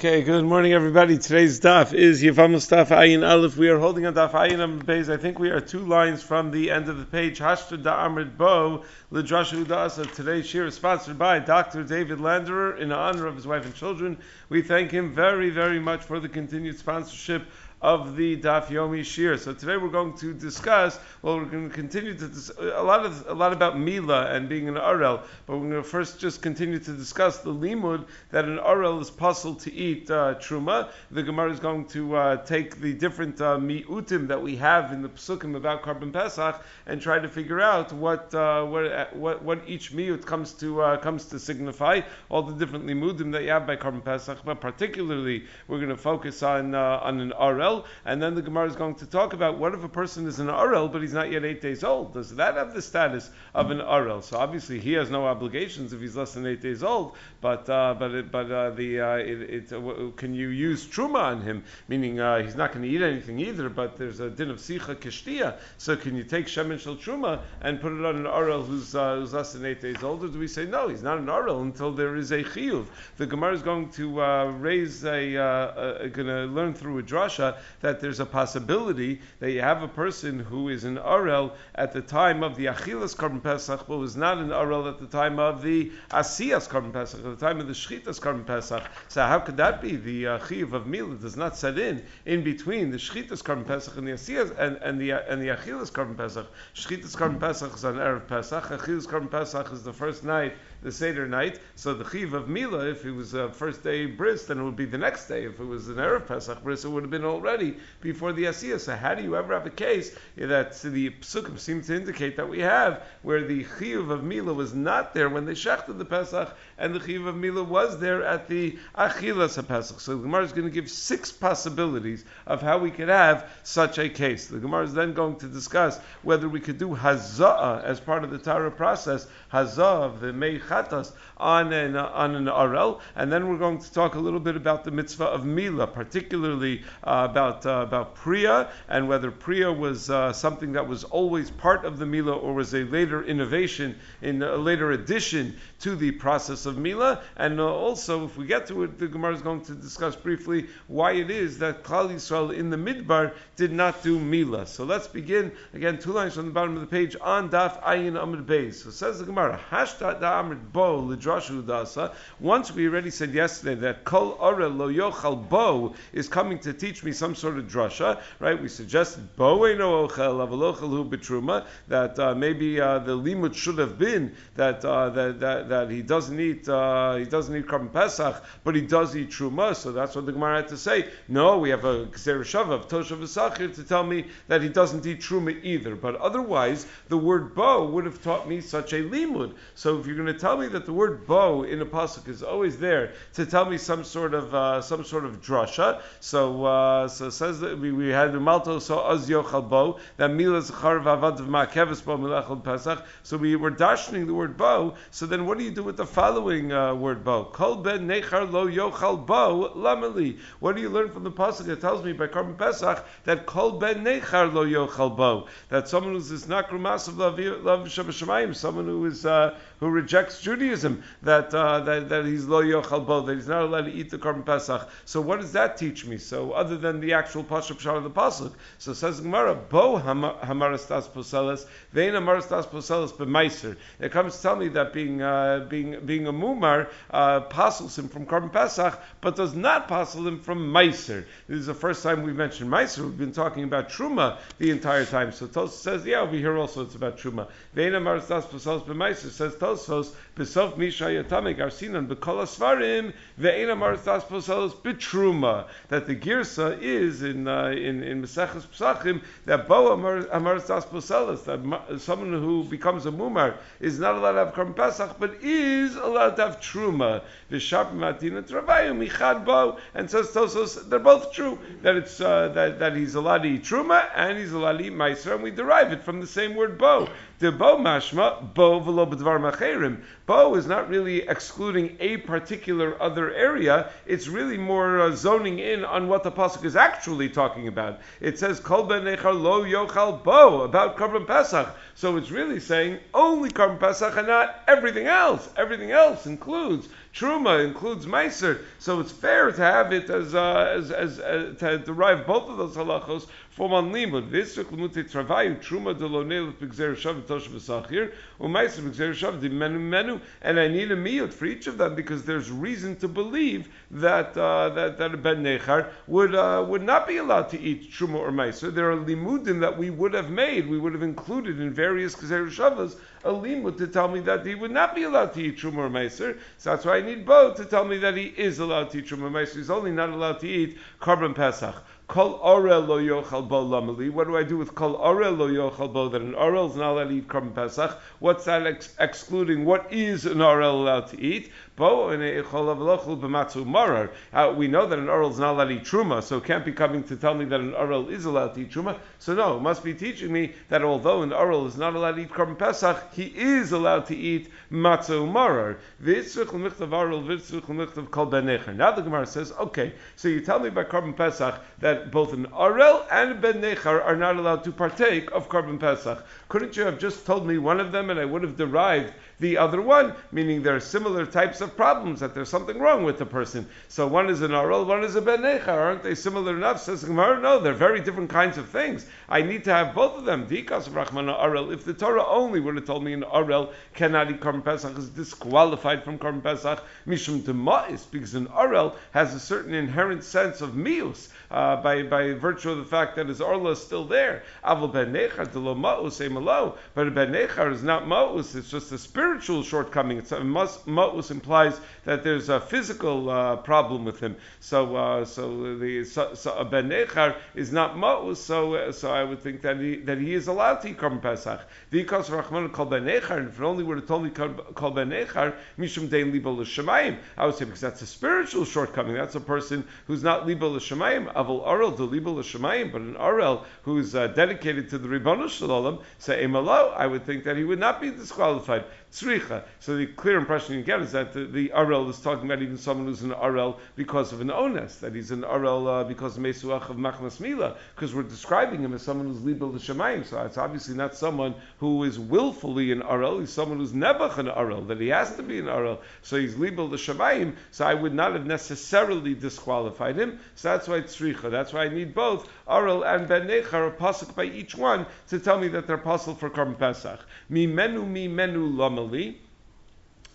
Okay, good morning, everybody. Today's daf is Yevamos daf Ayin Aleph. We are holding on daf Ayin Amud Beis. I think we are two lines from the end of the page. Hashta da Amrit Bo Lidrashu Dasa. Today's shir is sponsored by Dr. David Landerer in honor of his wife and children. We thank him very, very much for the continued sponsorship of the Daf Yomi Shir. So today we're going to discuss. Well, we're going to continue to dis- a lot of a lot about Mila and being an Arel, but we're going to first just continue to discuss the limud that an Arel is puzzled to eat uh, truma. The Gemara is going to uh, take the different uh, miutim that we have in the psukim about korban Pesach and try to figure out what uh, what, what what each miut comes to uh, comes to signify. All the different limudim that you have by korban Pesach, but particularly we're going to focus on uh, on an Arel. And then the Gemara is going to talk about what if a person is an Arel but he's not yet eight days old? Does that have the status of an Arel? So obviously he has no obligations if he's less than eight days old. But uh, but it, but uh, the uh, it, it, uh, can you use truma on him? Meaning uh, he's not going to eat anything either. But there's a din of sicha kishtia. So can you take shemen shel truma and put it on an Arel who's uh, who's less than eight days old? Or do we say no? He's not an Arel until there is a chiyuv. The Gemara is going to raise a, a going to learn through a drasha that there's a possibility that you have a person who is an Arel at the time of the Achilas Korban Pesach, but was not an Arel at the time of the Asiyas Korban Pesach, at the time of the Shchitas Korban Pesach. So how could that be? The uh, Chiv of Mila does not set in in between the Shchitas Korban Pesach and the Asiyas and, and the and the Achilas Korban Pesach. Shchitas Korban Pesach is on Erev Pesach. Achilas Korban Pesach is the first night the Seder night. So the Chiv of Mila, if it was a first day bris, then it would be the next day. If it was an Erev Pesach bris, it would have been already before the Asiyah. So how do you ever have a case that the Psukim seem to indicate that we have where the Chiv of Mila was not there when they shechted the Pesach and the Chiv of Mila was there at the Achilas Pesach. So the Gemara is going to give six possibilities of how we could have such a case. The Gemara is then going to discuss whether we could do Haza'ah as part of the Tara process, Haza'ah of the Mei chatas on an on an arel, and then we're going to talk a little bit about the mitzvah of mila, particularly uh, about uh, about priya and whether priya was uh, something that was always part of the mila or was a later innovation in a later addition to the process of mila, and uh, also if we get to it, the Gemara is going to discuss briefly why it is that Klal Yisrael in the midbar did not do mila. So let's begin again. Two lines from the bottom of the page on Daf Ayin Amud Beis. So says the Gemara, Hashtat Da'amr bo lidrashu dasa. Once we already said yesterday that kol ore lo yochal bo is coming to teach me some sort of drasha, right? We suggested bo no ochel avalochel betruma that uh, maybe uh, the limud should have been that uh, that, that, that he doesn't eat uh, he doesn't eat korban pesach, but he does eat truma. So that's what the Gemara had to say. No, we have a shava of toshav to tell me that he doesn't eat truma either. But otherwise, the word bo would have taught me such a limud. So if you're going to tell me that the word bo in a pasuk is always there to tell me some sort of uh, some sort of drasha. So uh, so says that we, we had the malto so az yochal bo that milas charav avad ma'keves bo milachal pesach. So we were dashing the word bo. So then what do you do with the following uh, word bo? Kol ben nechar lo yochal bo lamali. What do you learn from the pasuk that tells me by korban pesach that kol ben nechar lo yochal bo that someone who's this nakrumas of love shav someone who is uh, who rejects Judaism that uh, that, that he's lo yochal bo, that he's not allowed to eat the korban pesach. So what does that teach me? So other than the actual pasuk shar of the pasuk, so says Gemara, bo hamarastas poseles, vein hamarastas poseles b'meiser. It comes to tell me that being uh, being being a mumar uh, passes him from korban pesach, but does not passel him from meiser. This is the first time we've mentioned meiser. We've been talking about truma the entire time. So Tosfos says, yeah, over here also it's about truma. Vein hamarastas poseles b'meiser says Tosfos b'sof misha yatamik arsinan b'kol asvarim ve'ena maristas poselos b'truma. That the girsa is in uh, in in Maseches Pesachim that bo amaristas poselos that someone who becomes a mumar is not allowed to have korban pesach but is allowed to have truma. V'shap matina travayu michad bo and says Tosfos they're both true that it's uh, that that he's allowed to eat truma and he's allowed to eat meiser and we derive it from the same word bo. The bo mashma bo v'lo b'dvar macherim. Bo is not really excluding a particular other area. It's really more uh, zoning in on what the pasuk is actually talking about. It says Kol ben lo yochal bo about Korban Pesach. So it's really saying only Korban Pesach and not everything else. Everything else includes Truma includes Meiser, so it's fair to have it as, uh, as, as, uh, to derive both of those halachos from on limud. V'isrek l'mute travayu truma de lo neil b'gzer shav tosh v'sachir u'meiser b'gzer shav di menu menu. And I need a miyut for each of them because there's reason to believe that uh, that that a ben nechar would uh, would not be allowed to eat truma or meiser. There are limudim that we would have made, we would have included in various gzer shavas a limud to tell me that he would not be allowed to eat truma or meiser. So that's why I need both to tell me that he is allowed to eat truma or meiser. He's only not allowed to eat korban pesach. Kol orel lo yochal bo lamali. What do I do with kol orel lo yochal bo? That an orel is not allowed to eat korban pesach. What's that ex- excluding? What is an orel allowed to eat? Bo b'matzu marar. Uh, we know that an orel is not allowed to eat truma, so it can't be coming to tell me that an orel is allowed to eat truma. So no, it must be teaching me that although an orel is not allowed to eat korban pesach, he is allowed to eat matzu marar. L'michtav orel, l'michtav kol ben necher. Now the Gemara says, okay, so you tell me by korban pesach that both an orel and ben nechar are not allowed to partake of korban pesach. Couldn't you have just told me one of them and I would have derived the other one, meaning there are similar types of problems, that there's something wrong with the person. So one is an Arel, one is a Ben Nechar. Aren't they similar enough? Says Gemara, no, they're very different kinds of things. I need to have both of them. Dikas of Rahman Arel. If the Torah only would have told me an Arel cannot eat Korban Pesach, is disqualified from Korban Pesach, Mishum Dema'is, because an Arel has a certain inherent sense of mius, uh, by, by virtue of the fact that his Arla is still there. Aval Ben Nechar, the Lo Ma'us, but a Ben Nechar is not Ma'us, it's just a spirit spiritual shortcoming. It's, Ma'us implies that there's a physical uh, problem with him. So, uh, so the so, so ben nechar is not Ma'us. So, uh, so I would think that he that he is allowed to eat korban pesach. The Because Rachman called ben nechar, and if it only would have told called ben nechar, mishum dein libo l'shemayim, I would say because that's a spiritual shortcoming. That's a person who's not libo l'shemayim. Avol arel to libo l'shemayim, but an arel who's uh, dedicated to the ribbonu shalom, say emalo, I would think that he would not be disqualified tzricha. So the clear impression you get is that the, the Arel is talking about even someone who's an Arel because of an ones, that he's an Arel uh, because of Mesuach of Machnas Mila, because we're describing him as someone who's Libel the Shemaim. So it's obviously not someone who is willfully an Arel, he's someone who's Nebuch an Arel, that he has to be an Arel. So he's Libel the Shemaim, so I would not have necessarily disqualified him. So that's why tzricha. That's why I need both Arel and Ben Nechar, a pasuk by each one, to tell me that they're possible for Korban Pesach. Mi menu, mi menu, lama normally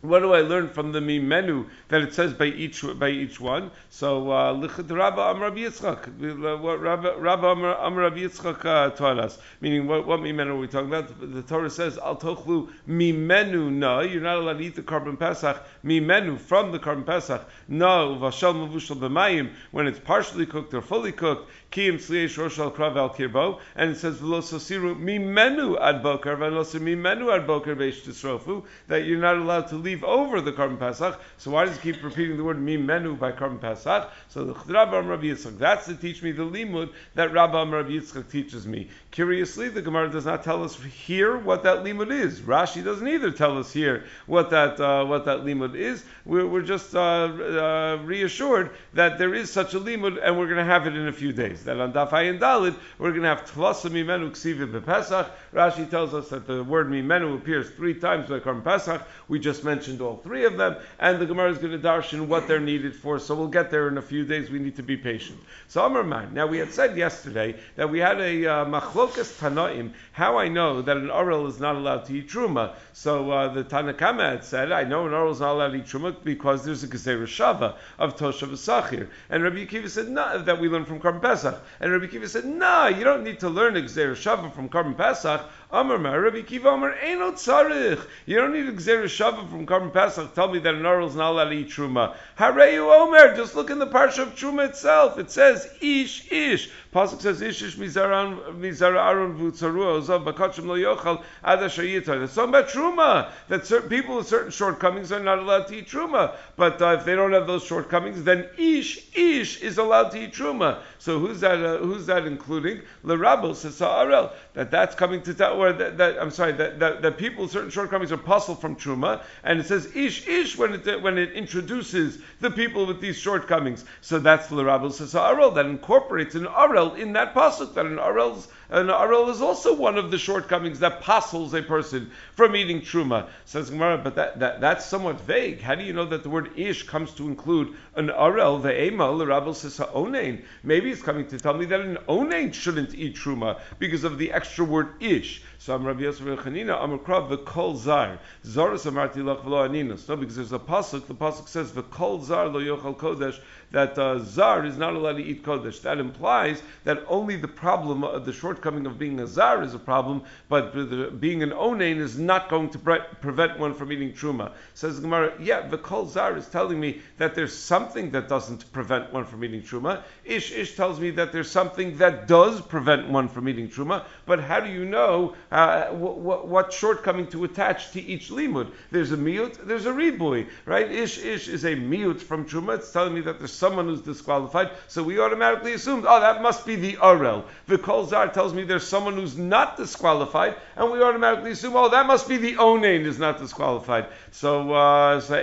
what do I learn from the menu that it says by each by each one? So uh, Rabba Am Yitzchak, what Rabba Am Rabbi Yitzchak taught us. Meaning, what, what menu are we talking about? The, Torah says Al Tochlu menu no. You're not allowed to eat the korban pesach menu from the korban pesach. No vashal mavushal b'mayim when it's partially cooked or fully cooked. Kiyim tzliyeish rosh al krav al kirbo, and it says v'lo sosiru mimenu ad boker v'lo mimenu ad boker beish that you're not allowed to leave over the korban pesach. So why does he keep repeating the word mimenu by korban pesach? So the Rabbi Rabbi Yitzchak, that's to teach me the limud that Rabbi Rabbi Yitzchak teaches me. Curiously, the Gemara does not tell us here what that limud is. Rashi doesn't either tell us here what that uh, what that limud is. We're, we're just uh, uh, reassured that there is such a limud, and we're going to have it in a few days that on Daf and Dalid we're going to have Tlasa Mimenu Ksiva Bepesach. Rashi tells us that the word Mimenu appears three times by Korban Pesach. We just mentioned all three of them, and the Gemara is going to darshan what they're needed for. So we'll get there in a few days. We need to be patient. So Amar Now we had said yesterday that we had a uh, machlokas tanaim. How I know that an oral is not allowed to eat truma. So uh, the Tanna Kamma had said, I know an oral is not allowed to eat truma because there's a gezerah shava of toshav sachir. And Rabbi Akiva said no, that we learn from Korban Pesach. And Rabbi Kiva said, "No, you don't need to learn a Gzer Shava from Korban Pesach. Amar Ma, Rabbi Kiva Amar, Eino Tzarich. You don't need Gzer Shava from Korban Pesach. Tell me that an is not allowed to eat Truma. Hareyu Omer, just look in the Parsha of Truma itself. It says, Ish, Ish. Pasuk says, Ishish mizaran mizara aron v'tzaru bakachim lo yochal adashayitar. There's something about truma that certain people with certain shortcomings are not allowed to eat truma. But uh, if they don't have those shortcomings, then ish ish is allowed to eat truma. So who's that? Uh, who's that including? L'rabel says Sa'arel that that's coming to tell, or that, that I'm sorry that, that, that people with certain shortcomings are puzzled from truma, and it says ish ish when it when it introduces the people with these shortcomings. So that's l'rabel says Sa'arel that incorporates an arel in that pasuk that an arel's an arel is also one of the shortcomings that puzzles a person from eating truma. Says Gemara, but that, that that's somewhat vague. How do you know that the word ish comes to include an arel? The ema l'rabel says onain. Maybe it's coming to tell me that an onain shouldn't eat truma because of the extra word ish. So I'm Rabbi Yosef Chanina, I'm a the kol zar. Zaras amarti lach v'lo aninos. No, because there's a pasuk, the pasuk says, the kol zar lo yochal kodesh, that uh, zar is not allowed to eat kodesh. That implies that only the problem, of the shortcoming of being a zar is a problem, but being an onain is not going to pre- prevent one from eating truma. Says Gemara, yeah, the kol zar is telling me that there's something that doesn't prevent one from eating truma. Ish ish tells me that there's something that does prevent one from eating truma. But how do you know uh, what, what shortcoming to attach to each limud? There's a miut, there's a ribui, right? Ish ish is a miut from truma. It's telling me that there's someone who's disqualified. So we automatically assumed, oh, that must be the arel. The kol zar tells me there's someone who's not disqualified, and we automatically assume, oh, that must be the onain is not disqualified. So, uh, so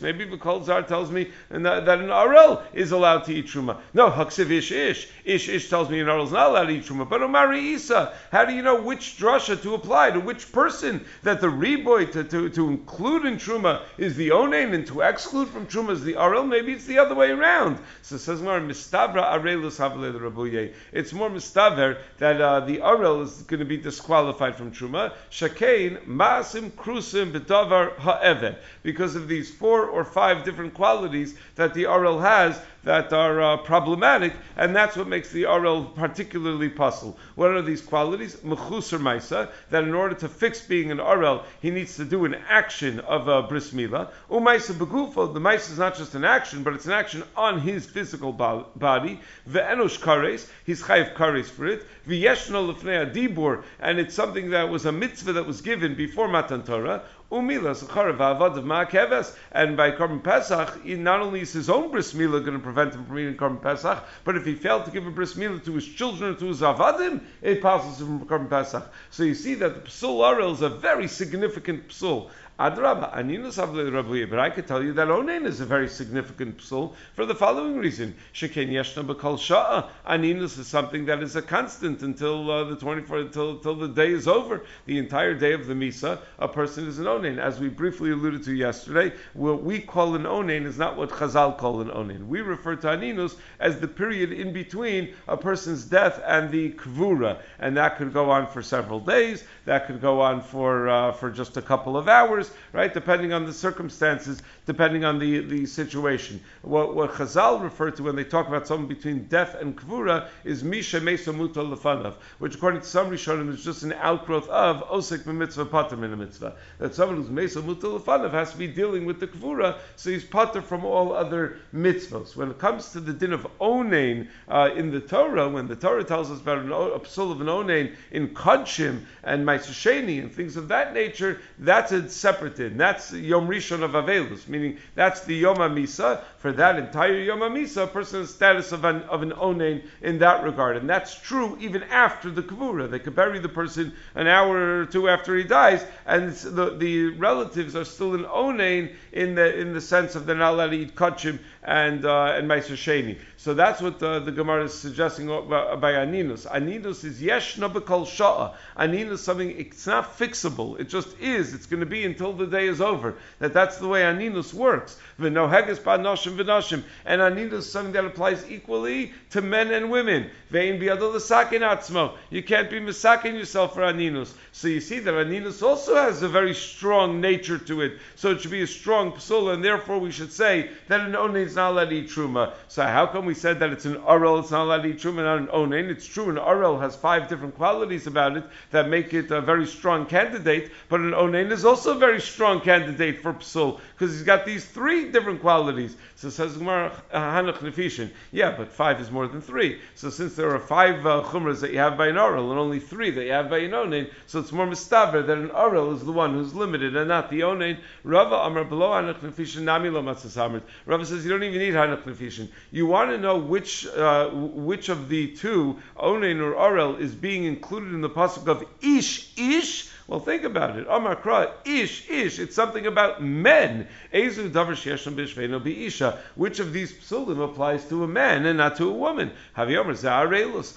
maybe the kol zar tells me that, an arel is allowed to eat truma. No, haksiv ish ish. Ish ish tells me an arel is not allowed to eat truma. But omari isa, how do you know which drasha to apply to which person that the reboy to, to, to include in truma is the onain and to exclude from truma is the arel? Maybe it's the other way around. So says more mistavra arelus havle rabuye. It's more that uh, the arel is going to be disqualified from truma. Shakain masim krusim bedavar ha'eved because of these four or five different qualities that the arel has that are uh, problematic, and that's what makes the arel particularly puzzle. What are these qualities? Mechusar maisa, that in order to fix being an arel, he needs to do an action of uh, bris milah. Umaisa begufo, the maisa is not just an action, but it's an action on his physical bo- body. Ve'enosh kares, he's chayiv kares for it. V'yeshno lefnei dibur, and it's something that was a mitzvah that was given before Matan Torah. Umilas avad of ma'akeves, and by Korban Pesach, not only is his own bris milah going to prevent him from eating Korban Pesach, but if he failed to give a bris milah to his children, or to his avadim, it passes him from Korban Pesach. So you see that the psul arel is a very significant psul. Adraba, Aninus Rabbi, but I could tell you that Onain is a very significant psul for the following reason. Sheken Yeshna B'Kol Sha'a. Aninus is something that is a constant until uh, the 24, until, until the day is over. The entire day of the Misa, a person is an Onain. As we briefly alluded to yesterday, what we call an Onain is not what Chazal call an Onain. We refer to Aninus as the period in between a person's death and the Kvura. And that could go on for several days, that could go on for, uh, for just a couple of hours, right? Depending on the circumstances, depending on the, the situation. What, what Chazal refer to when they talk about someone between death and kvura is Misha Mesa Muta Lefanav, which according to some Rishonim is just an outgrowth of Osek Mitzvah Pater in a mitzvah. That someone who's Mesa Muta Lefanav has to be dealing with the kvura, so he's Pater from all other mitzvahs. When it comes to the din of Onain uh, in the Torah, when the Torah tells us about an, a psul of an Onain in Kodshim and Maisasheni and things of that nature, that's a separate separate That's Yom Rishon of Avelus, meaning that's the Yom Misa. For that entire Yom Misa, a person has status of an, of an Onain in that regard. And that's true even after the Kavura. They could bury the person an hour or two after he dies, and the, the relatives are still an Onain in the, in the sense of they're not allowed to eat Kachim and, uh, and Meiser Sheni. So that's what the, the Gemara is suggesting by, by Aninus. Aninus is Yeshna B'Kol Sha'a. Aninus something, it's not fixable. It just is. It's going to be until the day is over. That that's the way Aninus works. V'noheges ba'noshim v'noshim. And Aninus is something that applies equally to men and women. Ve'in l'sakin atzmo. You can't be misakin yourself for Aninus. So you see that Aninus also has a very strong nature to it. So it should be a strong psula, and therefore we should say that an onin is not allowed to eat truma. So how come we said that it's an arel, it's not allowed to eat truma, not an onain. It's true, an arel has five different qualities about it that make it a very strong candidate, but an onain is also a very strong candidate for psul because he's got these three different qualities. So says Gemara Nefishin. Yeah, but five is more than three. So since there are five uh, chumras that you have by an oral and only three that you have by an onain, so it's more mistaver that an oral is the one who's limited and not the onain. Rava Amar below Nefishin Nami Rava says you don't even need Hanach Nefishin. You want to know which uh, which of the two onain or oral is being included in the pasuk of ish ish well, think about it. Amar Kra, ish, ish. It's something about men. Ezu davar shesham bishveino isha. Which of these psulim applies to a man and not to a woman? Haviomer ze arelus.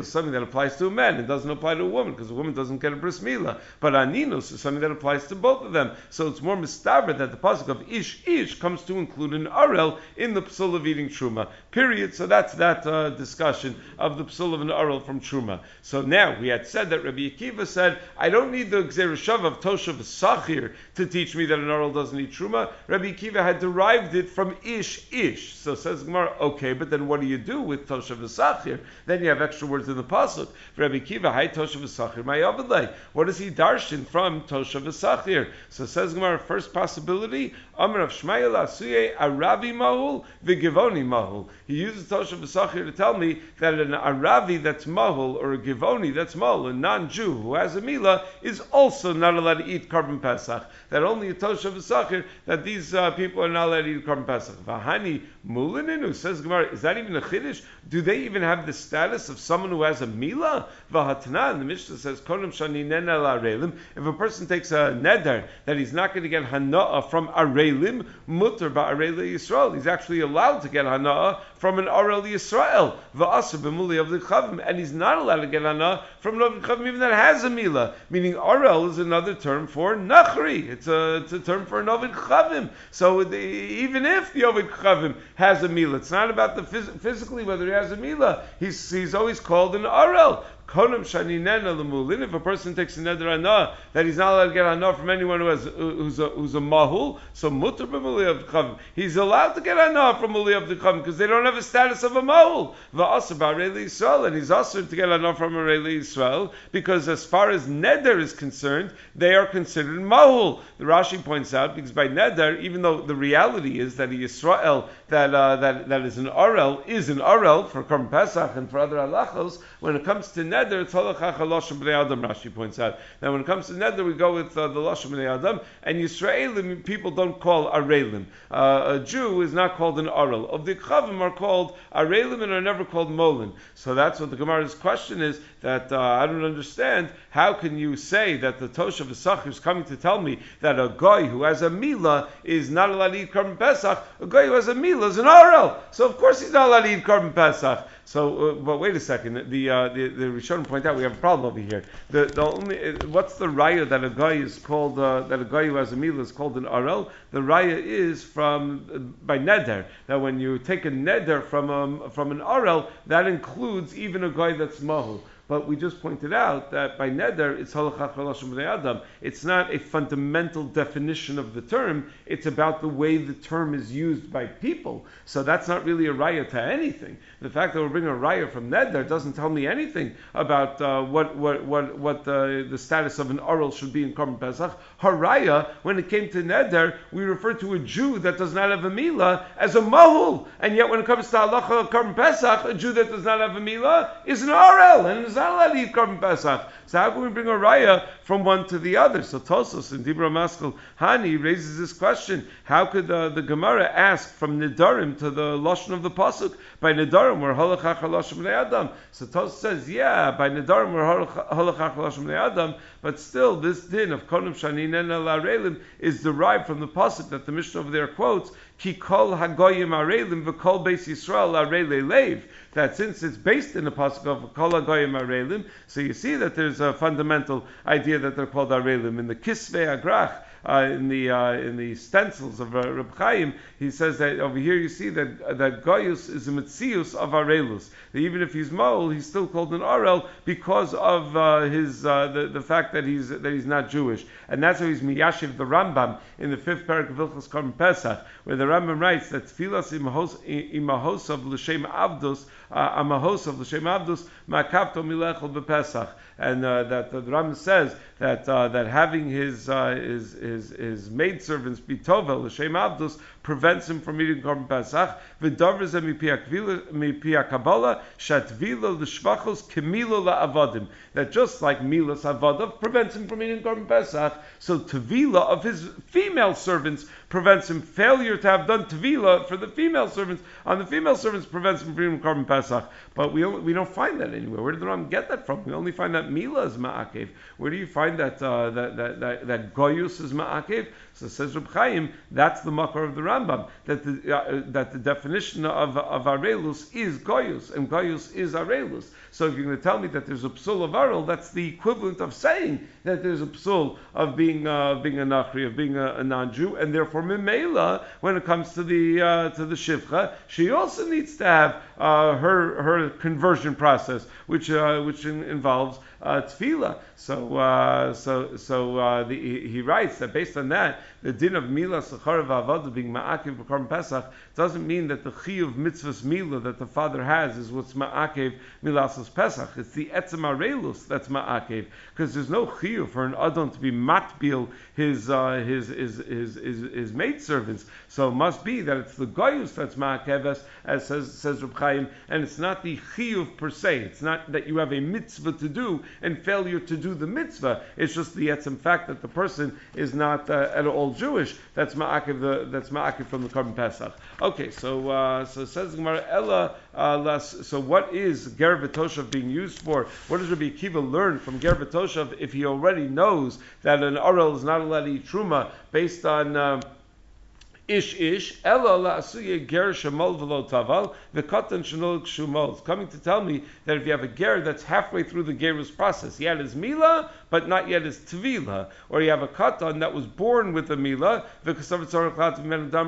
Is something that applies to a man and doesn't apply to a woman because a woman doesn't get a bris milah. But aninus is something that applies to both of them. So it's more mistaber that the pasuk of ish, ish comes to include an arel in the psul of eating truma. Period. So that's that uh, discussion of the psul of an arel from truma. So now we had said that Rabbi Akiva said, I don't need the Gzerushav of Toshav Sachir to teach me that an oral doesn't eat truma. Rabbi Kiva had derived it from Ish Ish. So says Gemara, okay, but then what do you do with Toshav Sachir? Then you have extra words in the pasuk. Rabbi Kiva, hi Toshav Sachir, my Avadlay. What does he darshan from Toshav Sachir? So says Gemara, first possibility, Amr of Shmayel Asuye Aravi Mahul Vigivoni Mahul. He uses Toshav Sachir to tell me that an Aravi that's Mahul or a Givoni that's Mahul, a non-Jew who has a Mila, is also not allowed to eat Korban Pesach. That only a Toshav Sachir, that these uh, people are not allowed to eat Korban Pesach. Vahani Mulininu, says Gemara, is that even a Chiddush? Do they even have the status of someone who has a Mila? Vahatanan, the Mishnah says, If a person takes a neder that he's not going to get Hana'ah from Arelim, Mutter Ba'arele Yisrael. He's actually allowed to get Hana'ah from an Arel Yisrael. Va'asr B'muli of the Chavim. And he's not allowed to get Hana'ah from an Chavim even that has a Mila. Meaning Arel is another term for Nachri. It's a, it's a term for an Ovid Chavim. So the, even if the Ovid Chavim has a Mila, it's not about the phys- physically whether he has a Mila. He's, he's always called an Arel. If a person takes a neder anah that he's not allowed to get anah from anyone who has who's a who's a mahul, so mutter chavim. He's allowed to get anah from chavim because they don't have a status of a mahul. Va'asar ba'areli Yisrael, and he's also to get anah from areli Yisrael because as far as neder is concerned, they are considered mahul. The Rashi points out because by neder, even though the reality is that the Yisrael that uh, that that is an arel is an arel for Korban Pesach and for other halachos, when it comes to neder neder, it's halachach haloshim b'nei adam. Rashi points out. Now, when it comes to neder, we go with uh, the loshim b'nei adam, and Yisraelim people don't call arelim. Uh, a Jew is not called an arel. Of the chavim are called arelim and are never called molin. So that's what the Gemara's question is. That uh, I don't understand. How can you say that the Tosh of Isachar is coming to tell me that a guy who has a mila is not allowed to eat korban pesach? A guy who has a mila is an arel. So of course he's not allowed to eat korban pesach. So, uh, but wait a second. The uh, the the Rishonim point out we have a problem over here. The the only uh, what's the raya that a guy is called uh, that a guy who has a meal is called an arel. The raya is from uh, by neder. That when you take a neder from um, from an arel, that includes even a guy that's mahul. But we just pointed out that by neder, it's halachach halashim adam. It's not a fundamental definition of the term. It's about the way the term is used by people. So that's not really a raya to anything. The fact that we're bringing a raya from neder doesn't tell me anything about uh, what what what what the, the status of an oral should be in Korban Pesach. Haraya, when it came to neder, we refer to a Jew that does not have a mila as a mahul, and yet when it comes to halacha Korban Pesach, a Jew that does not have a mila is an oral and is not allowed to eat Korban Pesach. So how can we bring a raya from one to the other? So Tosfos and Dibra Maskal Hani raises this question: How could the, the Gemara ask from Nidarim to the lashon of the pasuk? By Nidarim we're halachach halashim adam. So Tosfos says, yeah, by Nidarim we're halachach halashim adam, but still this din of konim shaninen el is derived from the pasuk that the Mishnah over there quotes. Ki kol hagoyim arelim v'kol beis Yisrael arele leiv. That since it's based in the pasuk of kol hagoyim arelim, so you see that there's a fundamental idea that they're called arelim in the kisvei agrach uh, in the uh, in the stencils of uh, Reb Chaim, he says that over here you see that that Goyus is a mitzius of Arelus. Even if he's Moel, he's still called an Arel because of uh, his uh, the, the fact that he's that he's not Jewish, and that's how he's miyashiv the Rambam in the fifth parak of Hilchos Korban Pesach, where the Rambam writes that tfilas imahos of l'shem avdos uh, amahos of l'shem avdos makapto milechel bepesach, and uh, that the Rambam says that uh, that having his his his, his maid servants bitovel l'shem avdus prevents him from eating korban pesach. V'davers mipia kabbalah shatvila l'shvachos kemilo la'avadim. That just like milas avadav prevents him from eating korban pesach, so tevila of his female servants prevents him. Failure to have done tevila for the female servants on the female servants prevents him from korban pesach. But we we don't find that anywhere. Where did the Ram get that from? We only find that mila is ma'akev. Where do you find that uh, that that that, that goyus is ma'akev? So says Reb Chaim, that's the makar of the Rambam. That the uh, that the definition of of arelus is goyus, and goyus is arelus. So if you're going to tell me that there's a psul of arel, that's the equivalent of saying that there's a psul of being uh, being a nachri, of being a, a non-Jew, and therefore mimela, when it comes to the uh, to the shivcha, she also needs to have uh, her her conversion process, which uh, which in, involves uh, tefillah. So uh, so so uh, the, he, he writes that based on that, the din of mila sachar v'avodah being ma'akev b'korban pesach doesn't mean that the chi of mitzvahs mila that the father has is what's ma'akev milasas pesach. It's the etzem arelus that's ma'akev because there's no chi for an adon to be matbil his uh, his his his his, his maid servants. So it must be that it's the goyus that's ma'akev as says says Reb And it's not the chiyuv per se. It's not that you have a mitzvah to do and failure to do the mitzvah. It's just the etzem fact that the person is not uh, at all Jewish. That's ma'akiv that's ma'akiv from the korban pesach. Okay, so uh, so says Gemara Ella. Uh, so what is ger v'toshav being used for? What does Rabbi Akiva learn from ger v'toshav if he already knows that an oral is not allowed to eat truma based on uh, ish ish ella la'asuye ger shemal v'lo taval v'katan shenol kshumol. Coming to tell me that if you have a ger that's halfway through the gerus process, he had his mila but not yet his tvila, or you have a katan that was born with a mila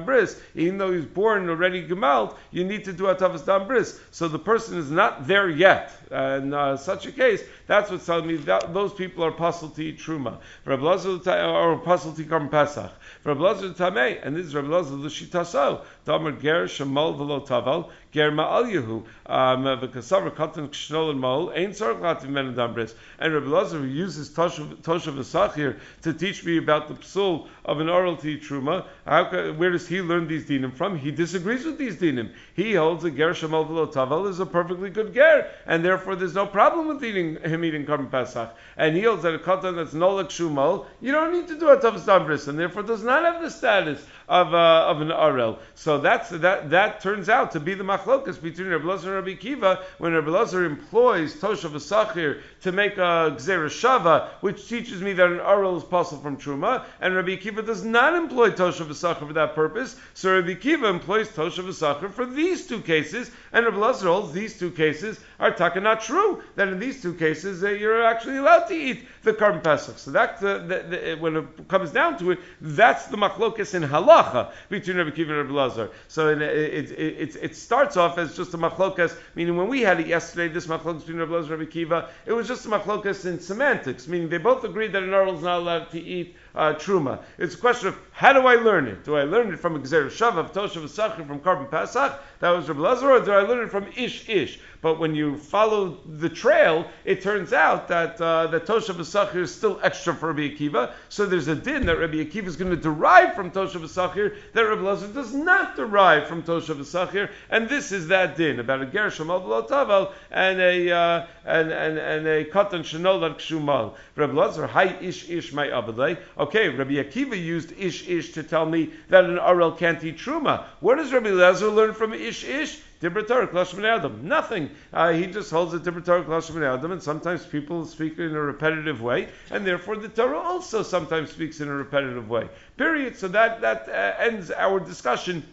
bris, even though he's born already gemalt, you need to do a atavas dam bris. So the person is not there yet. And uh, such a case, that's what's telling me that those people are puzzle to eat truma. Or puzzle to come pesach. And this is Lazar L'shitaso, Damer Ger Shemal V'lo Taval, Ger Ma'al Yehu, um, V'kasavar Katan Kshnol and Mol, Ein Sark Lativ Men Dambris. And Rabbi Lazar uses Toshav V'sach here to teach me about the psul of an oral tea truma. How, where does he learn these dinim from? He disagrees with these dinim. He holds that Ger Shemal V'lo is a perfectly good Ger, and therefore there's no problem with eating him eating Karm Pesach. And he holds that a Katan that's Nolak Shumal, you don't need to do a Tavas Dambris, and therefore does not have the status of, uh, of an arel. So that's that that turns out to be the machlokas between Rabbi Lazar and Rabbi Kiva when Rabbi Lazar employs toshav asachir to make a gzera shava, which teaches me that an arel is possible from truma, and Rabbi Kiva does not employ toshav asachir for that purpose. So Rabbi Kiva employs toshav asachir for these two cases, and Rabbi Lazar holds these two cases are taka not true. That in these two cases uh, you're actually allowed to eat the korban pesach. So that the, the, when it comes down to it, that's the machlokas in halacha between Rabbi Kiva and Rabbi Lazar. So it, it, it, it, starts off as just a machlokas, meaning when we had it yesterday, this machlokas between Rabbi Lazar and Rabbi Kiva, it was just a machlokas in semantics, meaning they both agreed that an oral is not allowed to eat uh, truma. It's a question of how do I learn it? Do I learn it from a Gzer Shavav, Toshav Sachir from korban Pasach? That was Rabbi Lazar, or do I learn it from Ish Ish? But when you follow the trail, it turns out that uh, that Toshav is still extra for Rabbi Akiva. So there's a din that Rabbi Akiva is going to derive from Toshav Sachir that Rabbi Lazar does not derive from Toshav Sachir, and this is that din about a Gershom al Tavel and a uh, and and and a Katan Shenol al Kshumal. Rabbi Lazar, Hi Ish Ish my Abadai. Okay, Rabbi Akiva used Ish Ish to tell me that an Arel can't eat Truma. What does Rabbi Lezer learn from Ish Ish? Dibra Torah, Adam. Nothing. Uh, he just holds a Dibra Torah, Adam, and sometimes people speak in a repetitive way, and therefore the Torah also sometimes speaks in a repetitive way. Period. So that, that uh, ends our discussion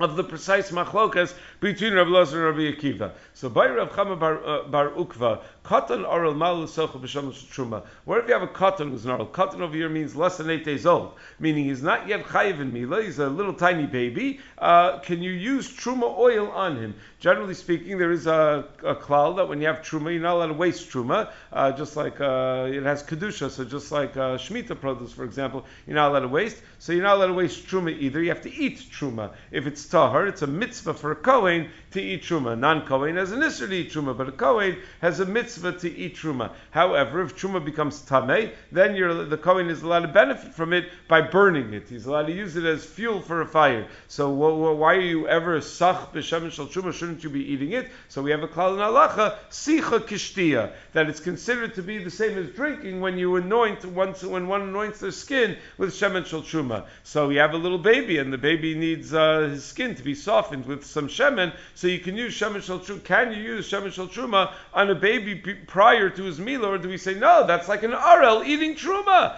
of the precise machlokas between Rabbi Lazar and Rabbi Akiva. So by Rav Chama bar, uh, bar Ukva, katan oral malu socha b'shamus truma. What if you have a katan who's an oral? Katan over here means less than eight days old, meaning he's not yet chayiv in mila. He's a little tiny baby. Uh, can you use truma oil on him? Generally speaking, there is a, a klal that when you have truma, you're not allowed to waste truma. Uh, just like uh, it has kedusha, so just like uh, shmita produce, for example, you're not allowed to waste. So you're not allowed to waste truma either. You have to eat truma. If it's tahar. It's a mitzvah for a kohen to eat truma. Non-kohen has an isser to eat truma, but a kohen has a mitzvah to eat truma. However, if truma becomes tameh, then the kohen is allowed to benefit from it by burning it. He's allowed to use it as fuel for a fire. So why are you ever sach b'shem shel truma? Shouldn't you be eating it? So we have a klal in halacha sicha kishtia that it's considered to be the same as drinking when you anoint once when one anoints their skin with shemen shel truma. So you have a little baby and the baby needs uh, his skin to be softened with some shemen. So you can use shemen shel truma. Can you use shemen shel truma on a baby prior to his meal, or do we say no? That's like an arel eating truma.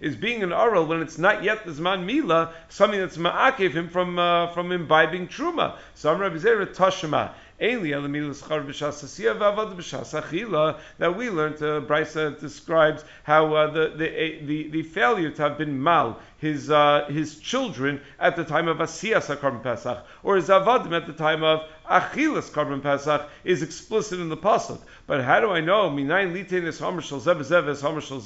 Is being an arel when it's not yet the zman mila, something that's ma'akev him from uh, from imbibing truma. So I'm Rabbi Zera Tashima that we learned, uh, Brisa describes how uh, the, the, the, the failure to have been mal, his, uh, his children at the time of Asiyas HaKarban Pesach, or his avadim at the time of Achilas Karban Pesach is explicit in the pasuk. But how do I know minayin litenis homer shel zebezeves homer shel?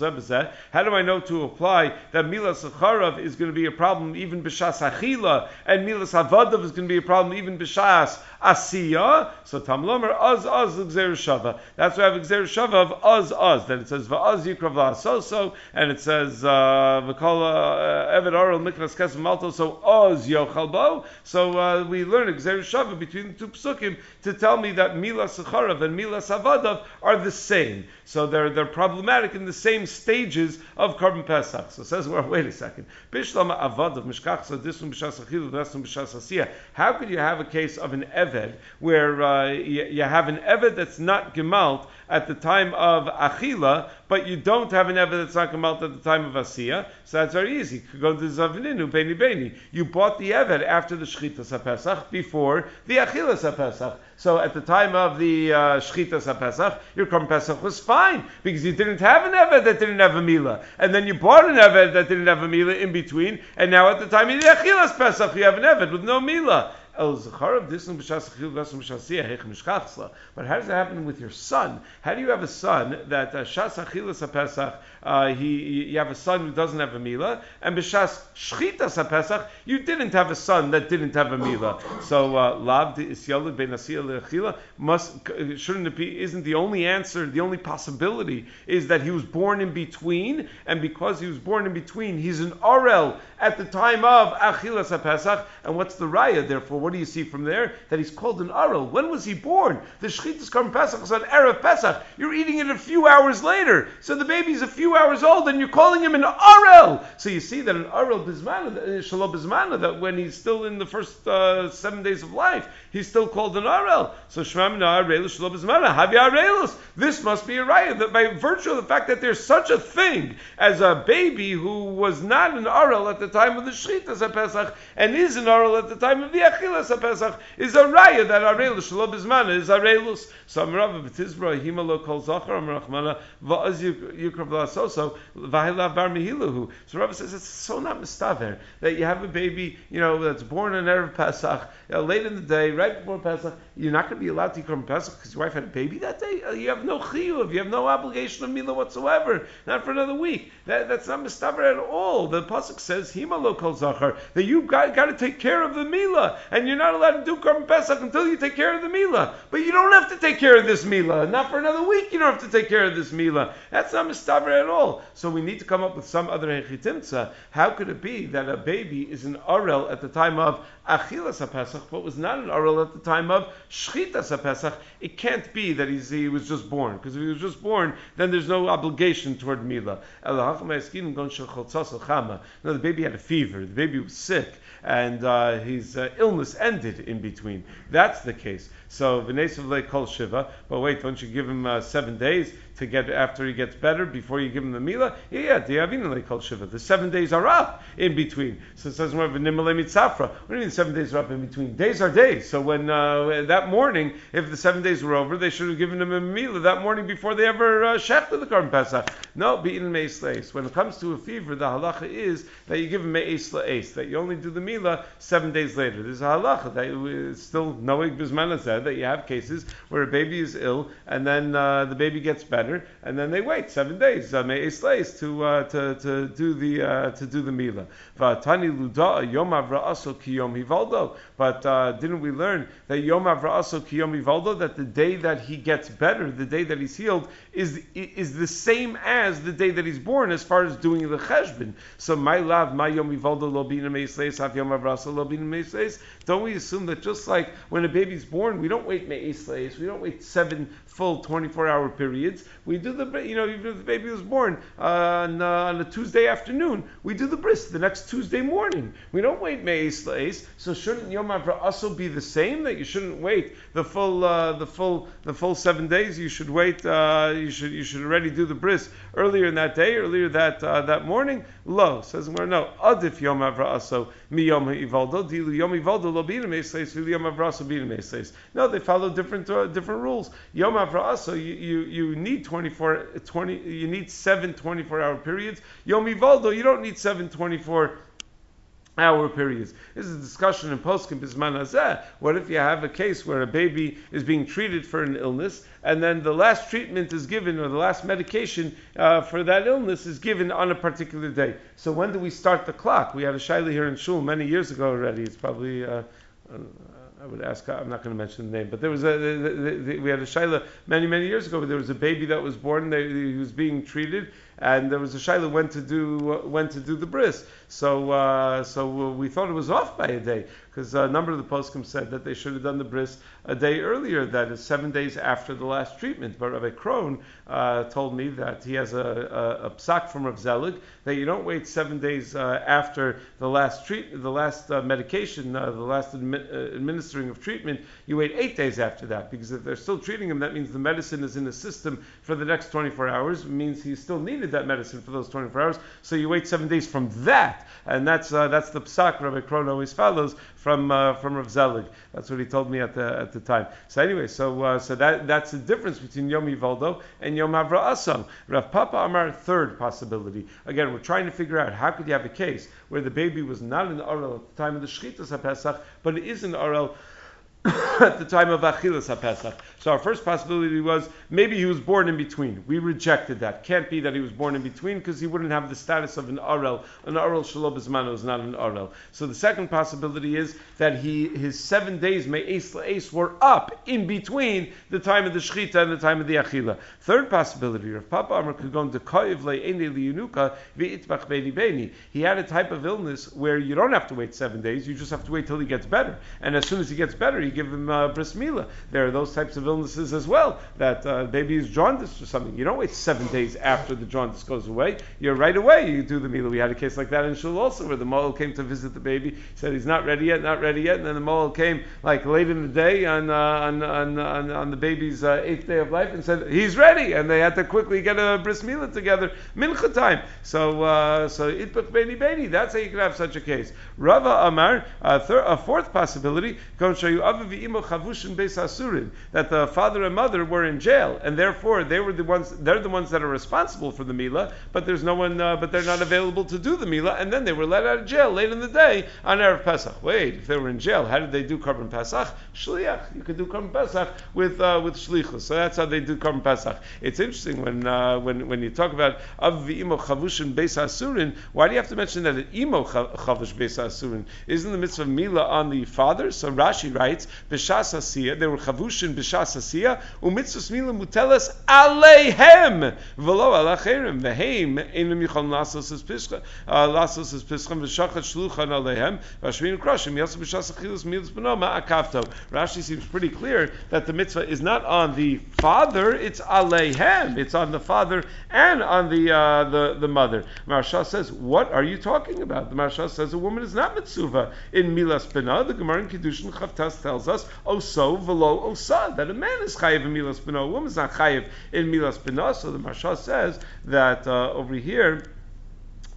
How do I know to apply that milas acharav is going to be a problem even b'shas achila, and milas avadav is going to be a problem even b'shas asiya? So tamlomer az az shava. That's why I have shava of az az. Then it says va'az yikrav la'asoso, and it says v'kol uh, eved oral mikras kesem malto. So az yochalbo. So uh, we learn shava between the two psukim to tell me that Mila Secharav and Mila Savadav are the same. So they're, they're problematic in the same stages of Karban Pesach. So it says, well, wait a second. Bishlama Avadav, Mishkach Achilu, Asiyah. How could you have a case of an Eved where uh, you, you, have an Eved that's not Gemalt at the time of Achila, but you don't have an Eved that's not Gemalt at the time of Asiyah? So that's very easy. You go to Zavininu, Beni Beni. You bought the Eved after the Shchitas HaPesach, before the Achilas HaPesach. So at the time of the uh, Shchitas HaPesach, your Korban Pesach was fine because you didn't have an Eved that didn't have a Mila. And then you bought an Eved that didn't have a Mila in between, and now at the time of the Achilas Pesach, you have an Eved with no Mila. But how does it happen with your son? How do you have a son that uh, Shas Achilas Pesach, uh, he you have a son who doesn't have a mila, and b'Shas Shchitas Pesach, you didn't have a son that didn't have a mila. So uh, Lav Isyalid Ben Asiyah must shouldn't it be? Isn't the only answer, the only possibility is that he was born in between, and because he was born in between, he's an Orel at the time of Achilas Pesach. And what's the raya? Therefore, what do you see from there? That he's called an Arel. When was he born? The Shchitas Karm Pesach is on Erev Pesach. You're eating it a few hours later. So the baby's a few hours old and you're calling him an Arel. So you see that an Arel Bismana, uh, Shalom Bismana, that when he's still in the first uh, seven days of life, he's still called an Arel. So Shemam Arel Shalom Bismana, Havi Arelos. This must be a raya that by virtue of the fact that there's such a thing as a baby who was not an Arel at the time of the Shchitas Pesach and is an Arel at the time of the Achilas Pesach is a raya that Arel Shalom Bismana is Arelus. So Amrav B'Tizbra Himalo Kol Zachar Amrachmana Va'az Yukrav La'asoso V'Hilav Bar Mehilahu. So Rabbi says it's so not mistaver that you have a baby, you know, that's born on Erev Pesach, know, late in the day, right before Pesach, you're not going to be allowed to come Pesach because your wife had a baby that day. Uh, you have no chiyuv, you have no obligation of milah whatsoever, not for another week. That, that's not mistaver at all. The pasuk says himalo kol zachar that you've got, got to take care of the milah, and you're not allowed to do Karban Pesach until you take care of the Mila. But you don't have to take care of this Mila. Not for another week. You don't have to take care of this Mila. That's not mistaver at all. So we need to come up with some other hechitimtza. How could it be that a baby is an arel at the time of achilas pesach, but was not an arel at the time of shchitas pesach? It can't be that he was just born, because if he was just born, then there's no obligation toward Mila. No, the baby had a fever. The baby was sick and uh, his uh, illness ended in between. That's the case. So v'nesav kol shiva. But wait, don't you give him uh, seven days? To get after he gets better before you give him the mila. Yeah, yeah, diavina called shiva. The seven days are up in between. So it says more a mitzafra. What do you mean seven days are up in between? Days are days. So when uh, that morning, if the seven days were over, they should have given him a mila that morning before they ever uh, shafted the Karban Pesach. No, beaten meis When it comes to a fever, the halacha is that you give him meis ace, that you only do the mila seven days later. There's a halacha that is still knowing bismana said that you have cases where a baby is ill and then uh, the baby gets better better, and then they wait seven days uh, to uh, to to do the uh, to do the mila. Yom. But uh, didn't we learn that yom avraaso kiyom hivaldo that the day that he gets better, the day that he's healed, is is the same as the day that he's born as far as doing the cheshbon. So my love, my yom hivaldo lo bina have yom avraaso lo bina meisleis. Don't we assume that just like when a baby's born, we don't wait meisleis, we don't wait seven full 24 hour periods. We do the, you know, even if the baby was born uh, on, uh, on, a Tuesday afternoon, we do the bris the next Tuesday morning. We don't wait Me'ez La'ez. So shouldn't Yom Avra also be the same? That you shouldn't wait the full, uh, the full, the full seven days. You should wait. Uh, you should, you should already do the bris earlier in that day, earlier that uh, that morning. Lo says no. Adif Yom Avra also mi Yom Ivaldo dilu Yom Ivaldo lo bina Me'ez La'ez Yom Avra so bina Me'ez No, they follow different uh, different rules. Yom so you, you, you need 24, 20, you need seven 24 hour periods. Yom Ivaldo, you don't need seven 24 hour periods. This is a discussion in Poskim Bisman. What if you have a case where a baby is being treated for an illness, and then the last treatment is given, or the last medication uh, for that illness is given on a particular day? So when do we start the clock? We had a shaila here in Shul many years ago already. It's probably. Uh, uh I would ask. I'm not going to mention the name, but there was a the, the, the, we had a shaila many many years ago. But There was a baby that was born. They, he was being treated, and there was a shaila when to do when to do the bris. So uh, so we thought it was off by a day because a number of the poskim said that they should have done the bris a day earlier, that is seven days after the last treatment. But Rabbi Krohn uh, told me that he has a, a, a psak from Rav Zelig that you don't wait seven days uh, after the last treat, the last uh, medication, uh, the last admi- uh, administering of treatment. You wait eight days after that because if they're still treating him, that means the medicine is in the system for the next 24 hours. Means he still needed that medicine for those 24 hours. So you wait seven days from that, and that's uh, that's the psak Rabbi Krohn always follows from uh, from Rav Zelig. That's what he told me at the at the time. So anyway, so uh, so that that's the difference between Yom Yivaldo and Yom Avra Asam. Rav Papa Amar, third possibility. Again, we're trying to figure out how could you have a case where the baby was not in the Arel at the time of the Shchitas HaPesach, but it is in the Arel at the time of Achilas HaPesach. So our first possibility was maybe he was born in between. We rejected that. Can't be that he was born in between because he wouldn't have the status of an Arel. An Arel Shalob Izmano is not an Arel. So the second possibility is that he his seven days may Ace were up in between the time of the Shechita and the time of the Achila. Third possibility, Rav Papa Amr could go into Koiv Le'ene Liyunuka V'itbach Beni Beni. He had a type of illness where you don't have to wait seven days, you just have to wait till he gets better. And as soon as he gets better, you give him uh, bris milah. There are those types of illnesses as well that uh, baby is jaundice or something. You don't wait seven days after the jaundice goes away. You're right away. You do the milah. We had a case like that in Shul also, where the mohel came to visit the baby. He said he's not ready yet, not ready yet, and then the mohel came like late in the day on uh, on, on, on, on, the baby's uh, eighth day of life and said he's ready, and they had to quickly get a bris milah together mincha time. So uh, so itbach beni beni. That's how you can have such a case. Rava Amar, a, thir- a fourth possibility, go show you that the father and mother were in jail, and therefore they were the ones. They're the ones that are responsible for the mila, but there's no one. Uh, but they're not available to do the mila, and then they were let out of jail late in the day on erev Pesach. Wait, if they were in jail, how did they do korban Pesach? Shliach. You could do korban Pesach with uh, with shlichus. So that's how they do korban Pesach. It's interesting when uh, when when you talk about av imo chavushin beis asurin. Why do you have to mention that an imo chavush beis asurin? Isn't the mitzvah of mila on the father? So Rashi writes b'shas asiya. They were chavushin b'shas asiya umitzvah mila mutelas aleihem lasos es uh, lasos es v'shachat shluchan aleihem krashim b'shas achilas milas b'noma akavto. Rashi seems pretty clear that the mitzvah is not on the father; it's aleihem. It's on the father and on the uh, the the mother. Maharsha says, "What are you talking about?" The Maharsha says a woman is not mitzvah in milas b'na. The Gemara in Kiddushin Chavtas tells us, "Oso v'lo osa," that a man is chayiv in milas woman is not chayiv in milas b'na. So the Maharsha says that uh, over here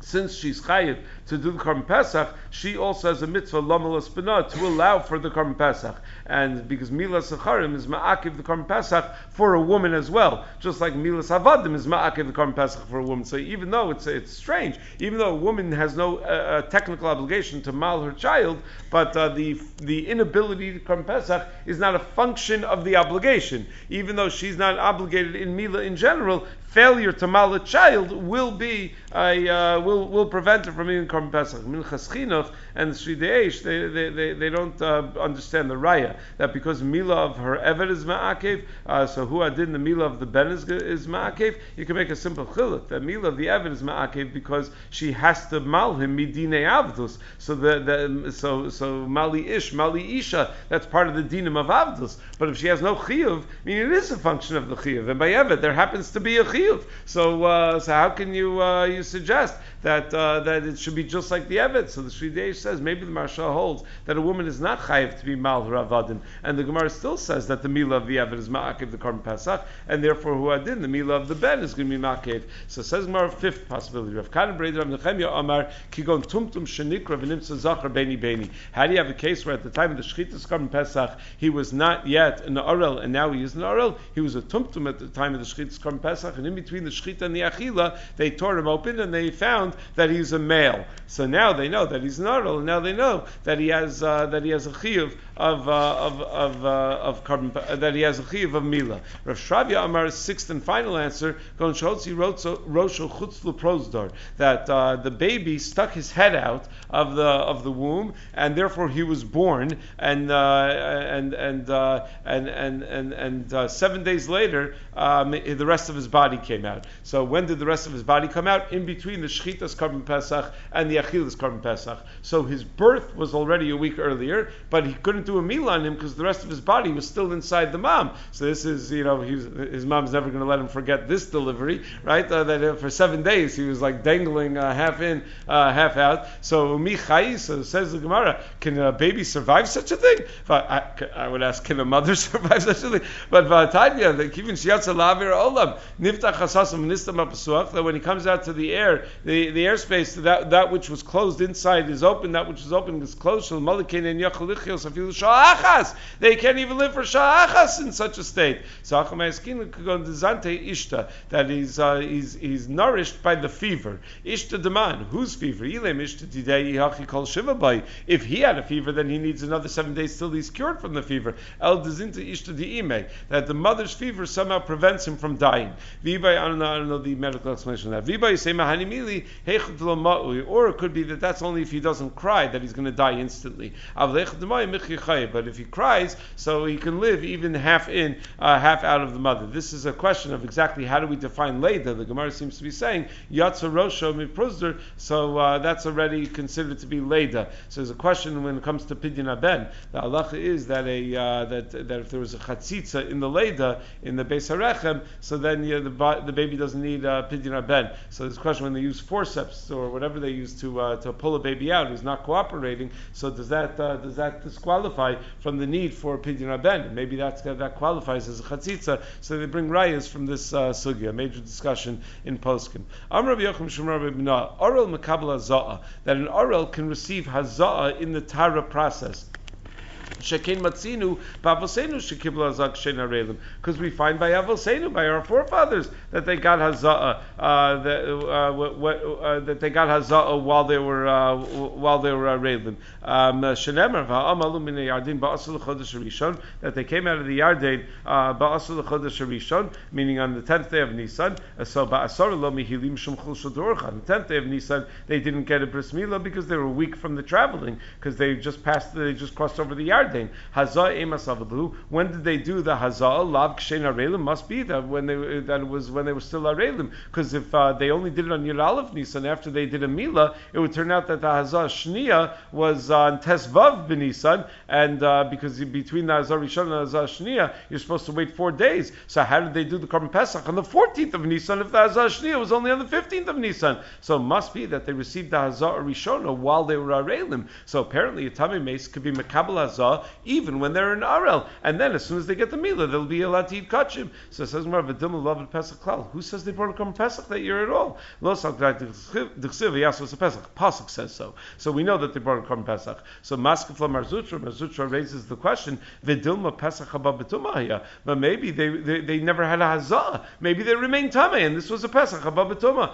since she's chayiv to do the Korban Pesach, she also has a mitzvah lamalas b'na to allow for the Korban Pesach, and because milas sacharim is ma'akiv the Korban Pesach for a woman as well, just like milas havadim is ma'akiv the Korban Pesach for a woman. So even though it's it's strange, even though a woman has no uh, uh technical obligation to mal her child, but uh, the the inability to Korban Pesach is not a function of the obligation, even though she's not obligated in mila in general failure to mal a child will be a, uh, will will prevent her from eating pesach. Chinuch and Sridei Eish they, they, they, they don't uh, understand the raya that because mila of her evet is ma'akev, uh, so who did the mila of the ben is, is ma'akev, you can make a simple chiluk that mila of the evet is ma'akev because she has to mal him midine avdus. So the, the so so mali ish mali isha that's part of the dinim of avdus. But if she has no chiyuv, I mean it is a function of the chiyuv, and by evet there happens to be a chiyuv. So, uh, so how can you uh, you suggest that uh, that it should be just like the Evet? So the Shri says maybe the Maharsha holds that a woman is not chayiv to be mal ravadin, and the Gemara still says that the mila of the Evet is ma'akiv the korban pesach, and therefore who adin the mila of the ben is going to be ma'akiv. So says Gemara fifth possibility. Rav Kanan Breder Rav Nechemia Amar kigon tumtum shenikra v'nimtza zachar beni beni. How do you have a case where at the time of the shchitas korban pesach he was not yet an orel and now he is an orel? He was a tumtum at the time of the shchitas korban pesach, and in between the shchita and the achila, they tore him open and they found that he's a male. So now they know that he's an and now they know that he has uh, that he has a chiyuv of uh, of of uh, of korban uh, that he has a chiyuv of mila. Rav Shravya Amar's sixth and final answer, Gon Shotzi Rosho Chutzlu Prosdor, that uh, the baby stuck his head out of the of the womb, and therefore he was born, and uh, and and, and and and and seven days later, um, the rest of his body came out. So when did the rest of his body come out? In between the Shchitas Korban Pesach and the Achilas Korban Pesach. So his birth was already a week earlier, but he couldn't do a meal on him because the rest of his body was still inside the mom. So this is, you know, was, his mom's never going to let him forget this delivery, right? Uh, that uh, for seven days he was like dangling uh, half in, uh, half out. So Michai, so says the Gemara, can a baby survive such a thing? I, I, would ask, can a mother survive such a thing? But Vatanya, Kivin Shiatza Lavir Olam, Niftach that when he comes out to the air, the, the airspace, that, that which was closed inside is open, that which is open is closed. They can't even live for sha'achas in such a state. So that he's, uh, he's, he's nourished by the fever. Ishta deman, whose fever? If he had a fever, then he needs another seven days till he's cured from the fever. El ishta that the mother's fever somehow prevents him from dying. I don't know, I don't know the medical explanation of that. Viba, you say mahanimili or it could be that that's only if he doesn't cry that he's going to die instantly. But if he cries, so he can live even half in, uh, half out of the mother. This is a question of exactly how do we define Leda. The Gemara seems to be saying Yatsa Rosho Mipruzder, so uh, that's already considered to be Leda. So there's a question when it comes to Pidyon Aben. The halacha is that a uh, that that if there was a chatzitza in the Leda in the Beis Harechem, so then the the baby doesn't need uh, pidyon ben. So there's a question when they use forceps or whatever they use to uh, to pull a baby out who's not cooperating. So does that uh, does that disqualify from the need for a pidyon ben? Maybe that's that qualifies as a chatzitza. So they bring rayas from this uh, sugya. Major discussion in poskim. Amr Rabbi Yochim Shemar Oral mekabel hazaa that an oral can receive hazaa in the tara process. Shekin Matzinu, Pavosenu Shekibla Hazak Shenarelim. Because we find by Avosenu, by our forefathers, that they got Hazaa, uh, that, uh, what, uh, that they got Hazaa while they were uh, while they were uh, Relim. Um, Shenemer Va'amalu Min Yardim Ba'asul Chodesh Rishon that they came out of the Yarden uh, Ba'asul Chodesh Rishon, meaning on the tenth day of Nisan. Uh, so Ba'asor Lo Mihilim Shumchul Shadorcha. On the tenth day of Nisan, they didn't get a bris milah because they were weak from the traveling because they just passed, they just crossed over the Yarden. Hazah emas When did they do the hazah? Lav kshen arelim must be that when they that was when they were still arelim. Because if uh, they only did it on Yud Aleph Nisan after they did a mila, it would turn out that the hazah shnia was on Tesvav b'Nisan, and uh, because between the hazah rishon and the hazah shnia, you're supposed to wait four days. So how did they do the korban pesach on the 14th of Nisan if the hazah shnia was only on the 15th of Nisan? So it must be that they received the hazah rishona while they were arelim. So apparently a tamei mes could be makabel hazah even when they're in Arel. And then as soon as they get the Mila, they'll be allowed to eat kachim. So it says, Pesach Klal. Who says they brought a Korban Pesach that year at all? Pasuk says so. So we know that they brought a Korban Pesach. So Maskefla Mar Zutra, Marzutra raises the question, Vidilma Pesach But maybe they, they, they never had a hazah. Maybe they remained Tame, and this was a Pesach Hababituma.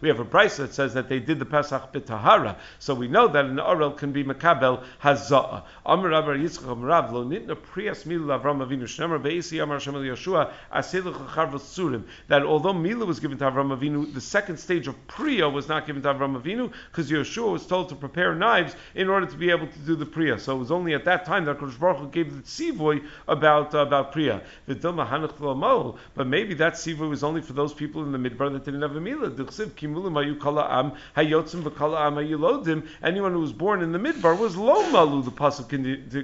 We have a price that says that they did the Pesach B'Tahara. So we know that an Orel can be Makabel Hazah. Amr Rabbi Yitzchak Amrav, Lo Nitna Priyas Milu Avram Avinu Shnemer Be'esi Amar Shem Yeshua Asiluch Charvos Surim. That although Mila was given to Avram Avinu, the second stage of Priya was not given to Avram Avinu because Yeshua was told to prepare knives in order to be able to do the Priya. So it was only at that time that Kodesh Baruch Hu gave the tzivoy about uh, about Priya. But maybe that tzivoy was only for those people in the midbar that didn't have a Mila. Anyone who was born in the midbar was lo malu. The pasuk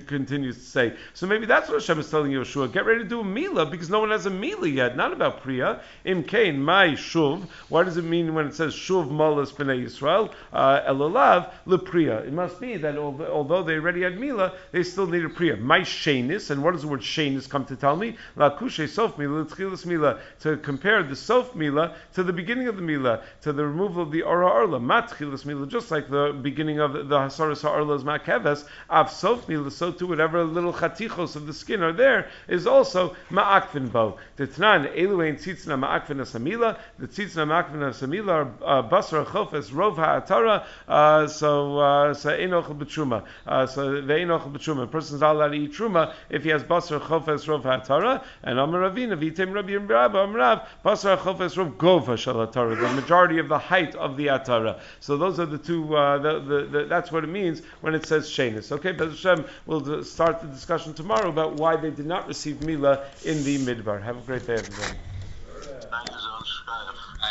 continues to say. So maybe that's what Hashem is telling Yeshua. Get ready to do a Mila because no one has a Mila yet. Not about Priya. Im kain my shuv. What does it mean when it says shuv malas b'nei Yisrael? Uh, elolav lepriya. It must be that although they already had Mila, they still needed Priya. My shenis. And what does the word shenis come to tell me? La kushe sof Mila, Mila. To compare the sof Mila to the beginning of the Mila, to the removal of the Ora Arla. Matchilas Mila, just like the beginning of the Hasaras Ha'arla's Makeves. Av sof Mila, so too whatever little chatichos of the skin are there is also Ma'akvin bo. The Tnan, Eluain Tzitzna Ma'akvin Asamila. The Tzitzna Ma'akvin Asamila are uh, Basar Chofes Rov Ha'atara. Uh, so, uh, so Enoch B'Truma. Uh, so, Ve'enoch B'Truma. A person's allowed to eat Truma if he has Basar Chofes Rov Ha'atara. And Amar Ravina, Vitem Rabbi Rabbi Amrav, Basar Chofes Rov Gova Shal the majority of the height of the Atara. So those are the two, uh, the, the, the, that's what it means when it says Shenis. Okay, Bez Hashem, we'll start the discussion tomorrow about why they did not receive Mila in the Midbar. Have a great day, everybody.